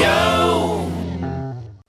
Show!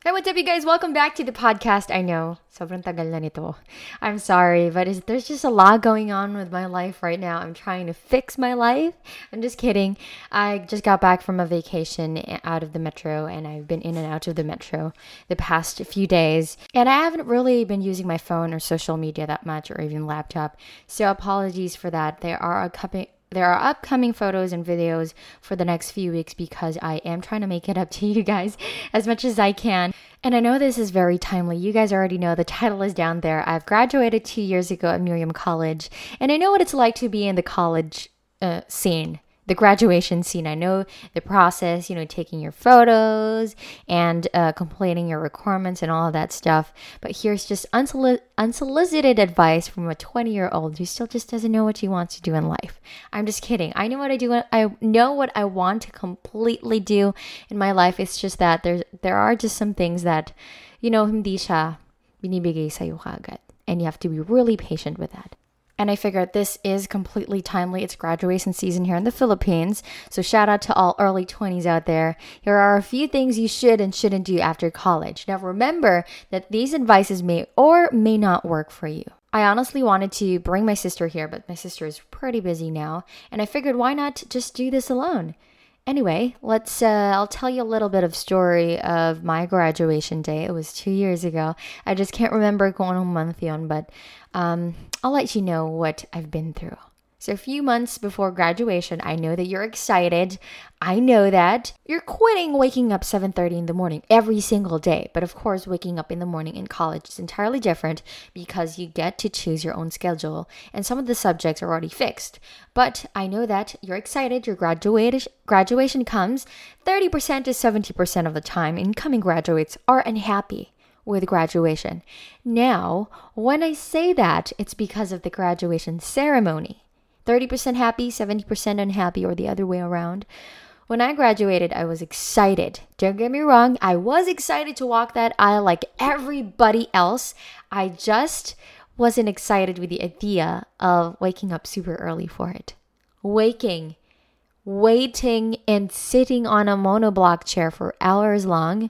Hey, what's up, you guys? Welcome back to the podcast. I know, sobrang tagal na nito. I'm sorry, but there's just a lot going on with my life right now. I'm trying to fix my life. I'm just kidding. I just got back from a vacation out of the metro, and I've been in and out of the metro the past few days. And I haven't really been using my phone or social media that much, or even laptop. So apologies for that. There are a couple there are upcoming photos and videos for the next few weeks because I am trying to make it up to you guys as much as I can. And I know this is very timely. You guys already know the title is down there. I've graduated two years ago at Miriam College, and I know what it's like to be in the college uh, scene the graduation scene. I know the process, you know, taking your photos and uh, completing your requirements and all of that stuff. But here's just unsoli- unsolicited advice from a 20 year old who still just doesn't know what he wants to do in life. I'm just kidding. I know what I do. I know what I want to completely do in my life. It's just that there's there are just some things that, you know, hindi siya binibigay sa'yo. And you have to be really patient with that. And I figured this is completely timely. It's graduation season here in the Philippines. So shout out to all early 20s out there. Here are a few things you should and shouldn't do after college. Now remember that these advices may or may not work for you. I honestly wanted to bring my sister here, but my sister is pretty busy now, and I figured why not just do this alone? Anyway, let's. Uh, I'll tell you a little bit of story of my graduation day. It was two years ago. I just can't remember going on month yon, but um, I'll let you know what I've been through. So, a few months before graduation, I know that you're excited. I know that you're quitting waking up 7:30 in the morning every single day. But of course, waking up in the morning in college is entirely different because you get to choose your own schedule and some of the subjects are already fixed. But I know that you're excited. Your graduation graduation comes 30% to 70% of the time incoming graduates are unhappy with graduation. Now, when I say that, it's because of the graduation ceremony. 30% happy, 70% unhappy, or the other way around. When I graduated, I was excited. Don't get me wrong, I was excited to walk that aisle like everybody else. I just wasn't excited with the idea of waking up super early for it. Waking, waiting, and sitting on a monoblock chair for hours long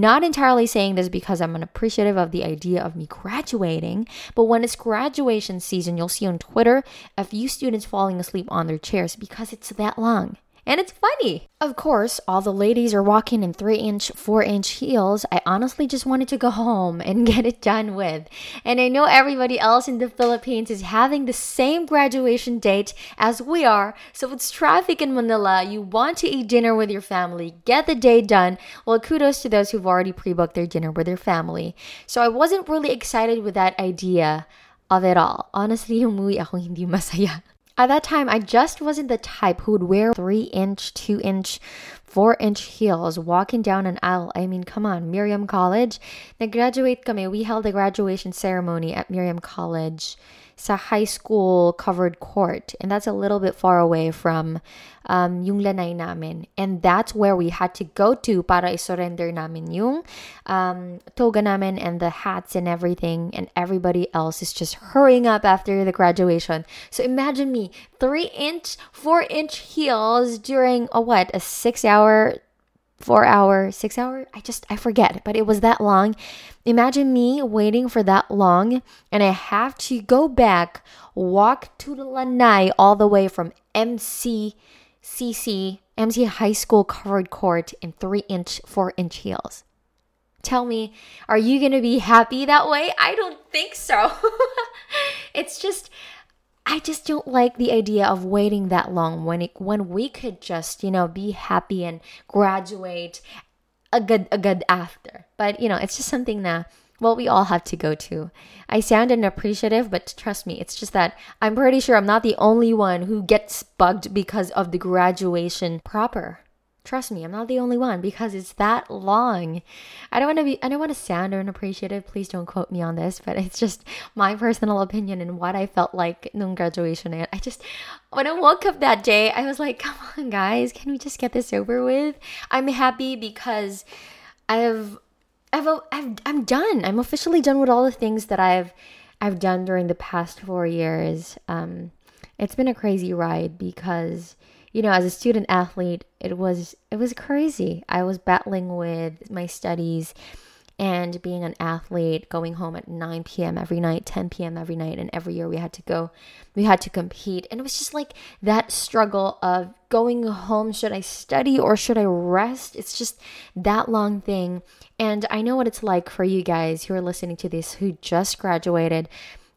not entirely saying this because I'm appreciative of the idea of me graduating, but when it's graduation season, you'll see on Twitter a few students falling asleep on their chairs because it's that long and it's funny. Of course, all the ladies are walking in 3 inch, 4 inch heels. I honestly just wanted to go home and get it done with. And I know everybody else in the Philippines is having the same graduation date as we are. So it's traffic in Manila. You want to eat dinner with your family, get the day done. Well, kudos to those who've already pre booked their dinner with their family. So I wasn't really excited with that idea of it all. Honestly, umuwi ako hindi masaya. At that time, I just wasn't the type who would wear 3 inch, 2 inch, 4 inch heels walking down an aisle. I mean, come on, Miriam College. Nag-graduate kami. We held a graduation ceremony at Miriam College sa high school covered court. And that's a little bit far away from um, yung Lanai namin. And that's where we had to go to para i-surrender namin yung um, toga namin and the hats and everything. And everybody else is just hurrying up after the graduation. So imagine me, three inch, four inch heels during a what, a six hour four hour, six hour. I just, I forget, but it was that long. Imagine me waiting for that long and I have to go back, walk to the Lanai all the way from MC, CC, MC High School covered court in three inch, four inch heels. Tell me, are you going to be happy that way? I don't think so. it's just, I just don't like the idea of waiting that long when it, when we could just, you know, be happy and graduate a good a good after. But, you know, it's just something that well, we all have to go to. I sound unappreciative, but trust me, it's just that I'm pretty sure I'm not the only one who gets bugged because of the graduation proper. Trust me, I'm not the only one because it's that long. I don't want to be I don't want to sound unappreciative. Please don't quote me on this, but it's just my personal opinion and what I felt like in graduation. And I just when I woke up that day, I was like, "Come on, guys, can we just get this over with?" I'm happy because I've I've, I've I'm done. I'm officially done with all the things that I've I've done during the past 4 years. Um it's been a crazy ride because you know, as a student athlete, it was it was crazy. I was battling with my studies and being an athlete, going home at 9 p.m. every night, 10 p.m. every night, and every year we had to go, we had to compete. And it was just like that struggle of going home. Should I study or should I rest? It's just that long thing. And I know what it's like for you guys who are listening to this who just graduated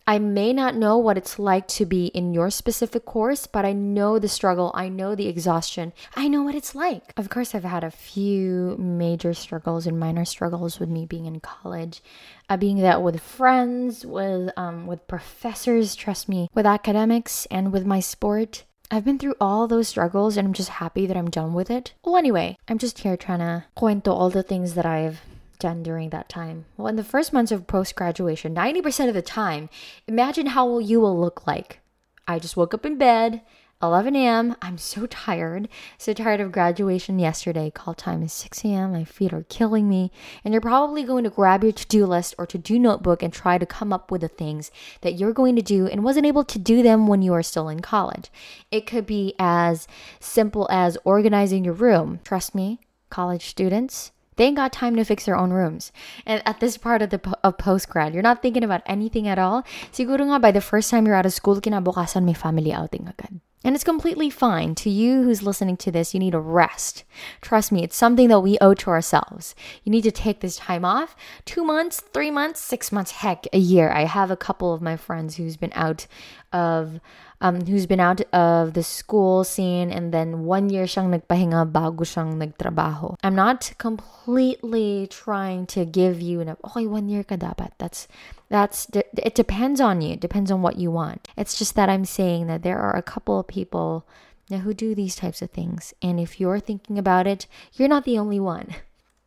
I may not know what it's like to be in your specific course, but I know the struggle. I know the exhaustion. I know what it's like. Of course, I've had a few major struggles and minor struggles with me being in college. Uh, being that with friends, with um, with professors, trust me, with academics, and with my sport. I've been through all those struggles and I'm just happy that I'm done with it. Well, anyway, I'm just here trying to cuento all the things that I've done during that time? Well, in the first months of post graduation, 90% of the time, imagine how you will look like. I just woke up in bed, 11 a.m. I'm so tired, so tired of graduation yesterday. Call time is 6 a.m. My feet are killing me. And you're probably going to grab your to do list or to do notebook and try to come up with the things that you're going to do and wasn't able to do them when you are still in college. It could be as simple as organizing your room. Trust me, college students, they ain't got time to fix their own rooms. And at this part of the of post grad, you're not thinking about anything at all. Siguro nga by the first time you're out of school, kinabukasan may family outing agad. And it's completely fine. To you who's listening to this, you need a rest. Trust me, it's something that we owe to ourselves. You need to take this time off. Two months, three months, six months, heck, a year. I have a couple of my friends who's been out of um, who's been out of the school scene and then one year siyang nagpahinga bago siyang nagtrabaho. I'm not completely trying to give you an okay one year ka dapat. That's that's it depends on you. It depends on what you want. It's just that I'm saying that there are a couple of people now who do these types of things and if you're thinking about it, you're not the only one.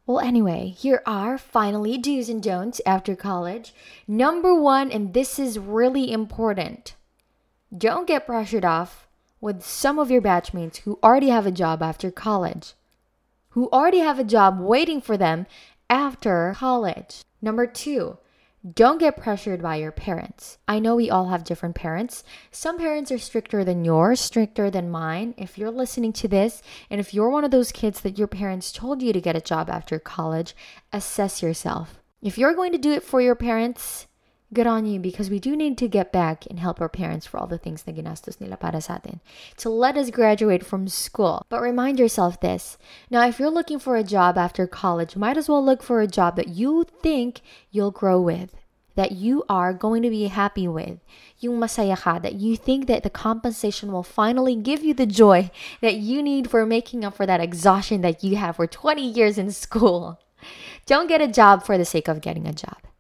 Well, anyway, here are finally do's and don'ts after college. Number one, and this is really important don't get pressured off with some of your batchmates who already have a job after college, who already have a job waiting for them after college. Number two, don't get pressured by your parents. I know we all have different parents. Some parents are stricter than yours, stricter than mine. If you're listening to this, and if you're one of those kids that your parents told you to get a job after college, assess yourself. If you're going to do it for your parents, good on you because we do need to get back and help our parents for all the things na ginastos nila para sa atin to let us graduate from school. But remind yourself this. Now, if you're looking for a job after college, might as well look for a job that you think you'll grow with, that you are going to be happy with, yung masaya ka, that you think that the compensation will finally give you the joy that you need for making up for that exhaustion that you have for 20 years in school. Don't get a job for the sake of getting a job.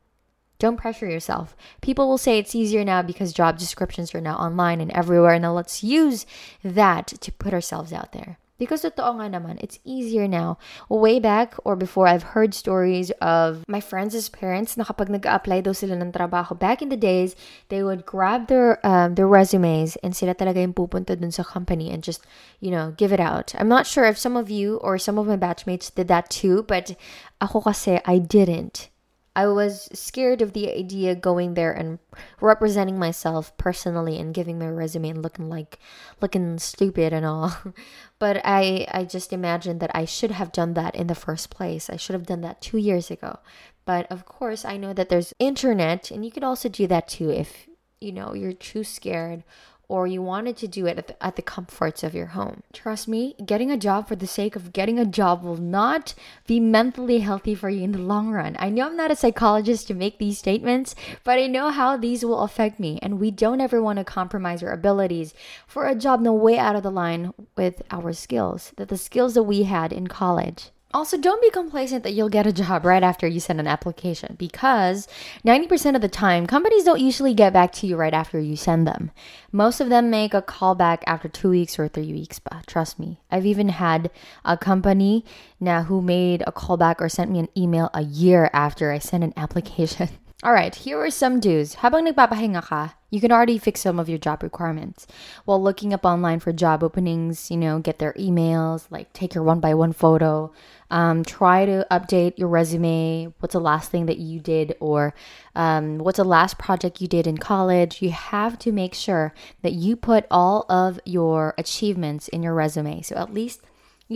Don't pressure yourself. People will say it's easier now because job descriptions are now online and everywhere. And Now let's use that to put ourselves out there. Because nga naman, it's easier now. Way back or before, I've heard stories of my friends' parents na kapag nag-apply daw sila ng trabaho, back in the days, they would grab their um, their resumes and sila talaga yung pupunta dun sa company and just, you know, give it out. I'm not sure if some of you or some of my batchmates did that too, but ako kasi, I didn't. I was scared of the idea going there and representing myself personally and giving my resume and looking like looking stupid and all. but I I just imagined that I should have done that in the first place. I should have done that 2 years ago. But of course, I know that there's internet and you could also do that too if you know you're too scared or you wanted to do it at the, at the comforts of your home. Trust me, getting a job for the sake of getting a job will not be mentally healthy for you in the long run. I know I'm not a psychologist to make these statements, but I know how these will affect me, and we don't ever want to compromise our abilities for a job no way out of the line with our skills, that the skills that we had in college. Also, don't be complacent that you'll get a job right after you send an application because 90% of the time, companies don't usually get back to you right after you send them. Most of them make a call back after two weeks or three weeks, but trust me. I've even had a company now who made a call back or sent me an email a year after I sent an application. All right, here are some do's. Habang nagpapahinga ka, you can already fix some of your job requirements. While looking up online for job openings, you know, get their emails, like take your one by one photo, um, try to update your resume. What's the last thing that you did, or um, what's the last project you did in college? You have to make sure that you put all of your achievements in your resume. So at least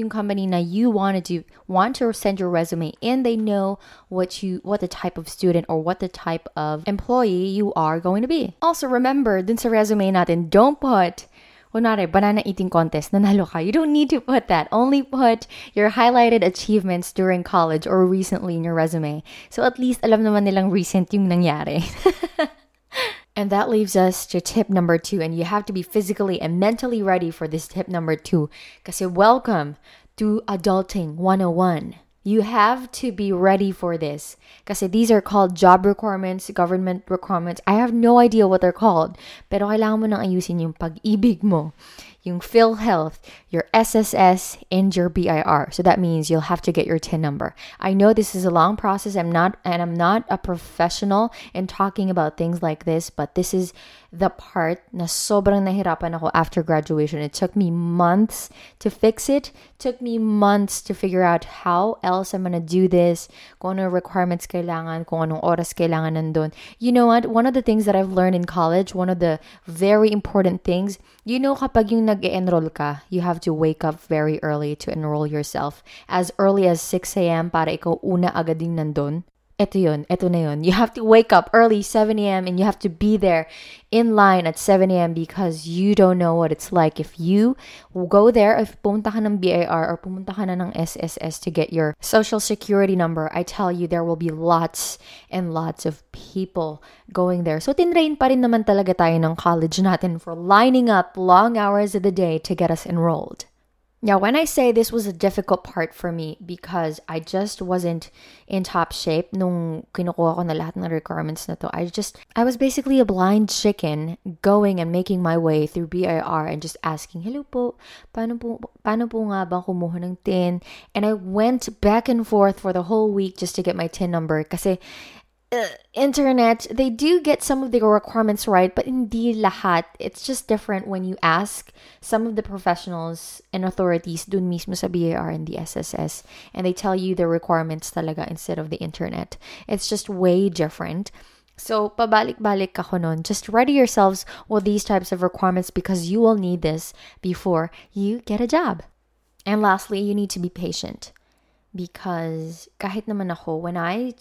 company na you want to do want to send your resume and they know what you what the type of student or what the type of employee you are going to be. Also remember, dun sa resume natin, don't put kunwari, banana eating contest, nanalo ka. You don't need to put that. Only put your highlighted achievements during college or recently in your resume. So at least alam naman nilang recent yung nangyari. And that leaves us to tip number two. And you have to be physically and mentally ready for this tip number two. Because welcome to Adulting 101. You have to be ready for this. Because these are called job requirements, government requirements. I have no idea what they're called. Pero kailangan mo nang ayusin yung pag-ibig mo yung PhilHealth, your SSS, and your BIR. So that means you'll have to get your TIN number. I know this is a long process. I'm not, and I'm not a professional in talking about things like this, but this is the part na sobrang nahirapan ako after graduation. It took me months to fix it. it took me months to figure out how else I'm gonna do this, kung ano requirements kailangan, kung anong oras kailangan nandun. You know what? One of the things that I've learned in college, one of the very important things, you know kapag yung nag-enroll ka, you have to wake up very early to enroll yourself. As early as 6 a.m. para ikaw una agad din nandun. Ito yun, ito na yun. You have to wake up early, 7 a.m., and you have to be there in line at 7 a.m. because you don't know what it's like. If you go there, if pumunta ka ng BIR or pumunta ka na ng SSS to get your social security number, I tell you, there will be lots and lots of people going there. So, tinrain pa rin naman talaga tayo ng college natin for lining up long hours of the day to get us enrolled. Now, when I say this was a difficult part for me because I just wasn't in top shape nung kinukuha ko na lahat ng requirements na to, I just, I was basically a blind chicken going and making my way through BIR and just asking, hello po, paano po, paano po nga ba kumuha ng TIN? And I went back and forth for the whole week just to get my TIN number kasi uh, internet, they do get some of the requirements right, but hindi lahat. It's just different when you ask some of the professionals and authorities dun mismo sa BIR and the SSS, and they tell you the requirements talaga instead of the internet. It's just way different. So, pabalik-balik ako nun. Just ready yourselves with these types of requirements because you will need this before you get a job. And lastly, you need to be patient because kahit naman ako, when I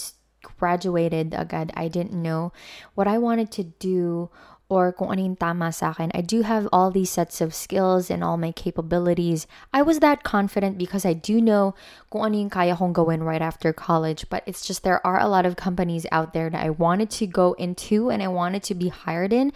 graduated agad, I didn't know what I wanted to do or kung ano tama sa akin. I do have all these sets of skills and all my capabilities. I was that confident because I do know kung ano yung kaya kong gawin right after college. But it's just there are a lot of companies out there that I wanted to go into and I wanted to be hired in.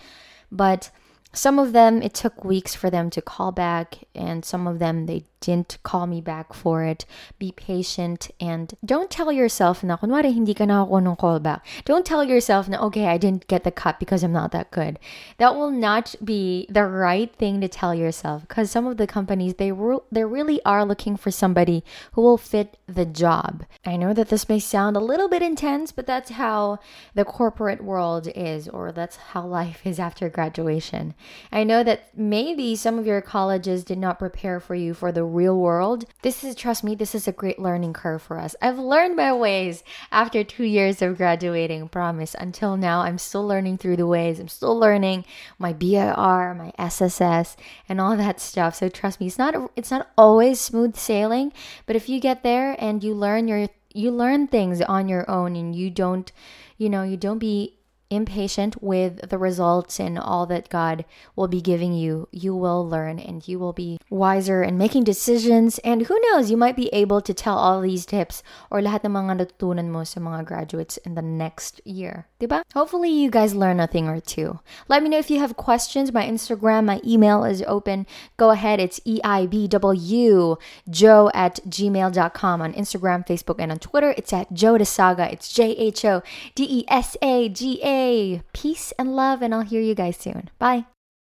But some of them it took weeks for them to call back and some of them they didn't call me back for it. Be patient and don't tell yourself na kunwari hindi ka nakakuha ng call back don't tell yourself na okay I didn't get the cut because I'm not that good. That will not be the right thing to tell yourself because some of the companies they they really are looking for somebody who will fit the job. I know that this may sound a little bit intense but that's how the corporate world is or that's how life is after graduation I know that maybe some of your colleges did not prepare for you for the real world. This is, trust me, this is a great learning curve for us. I've learned my ways after two years of graduating, promise. Until now, I'm still learning through the ways. I'm still learning my BIR, my SSS, and all that stuff. So trust me, it's not it's not always smooth sailing, but if you get there and you learn your you learn things on your own and you don't you know you don't be impatient with the results and all that God will be giving you, you will learn and you will be wiser and making decisions. And who knows, you might be able to tell all these tips or lahat ng mga natutunan mo sa mga graduates in the next year. Diba? Hopefully you guys learn a thing or two. Let me know if you have questions. My Instagram, my email is open. Go ahead. It's EIBW Joe at gmail.com on Instagram, Facebook, and on Twitter. It's at Jho Desaga. It's J H O D E S A G A. Peace and love, and I'll hear you guys soon. Bye.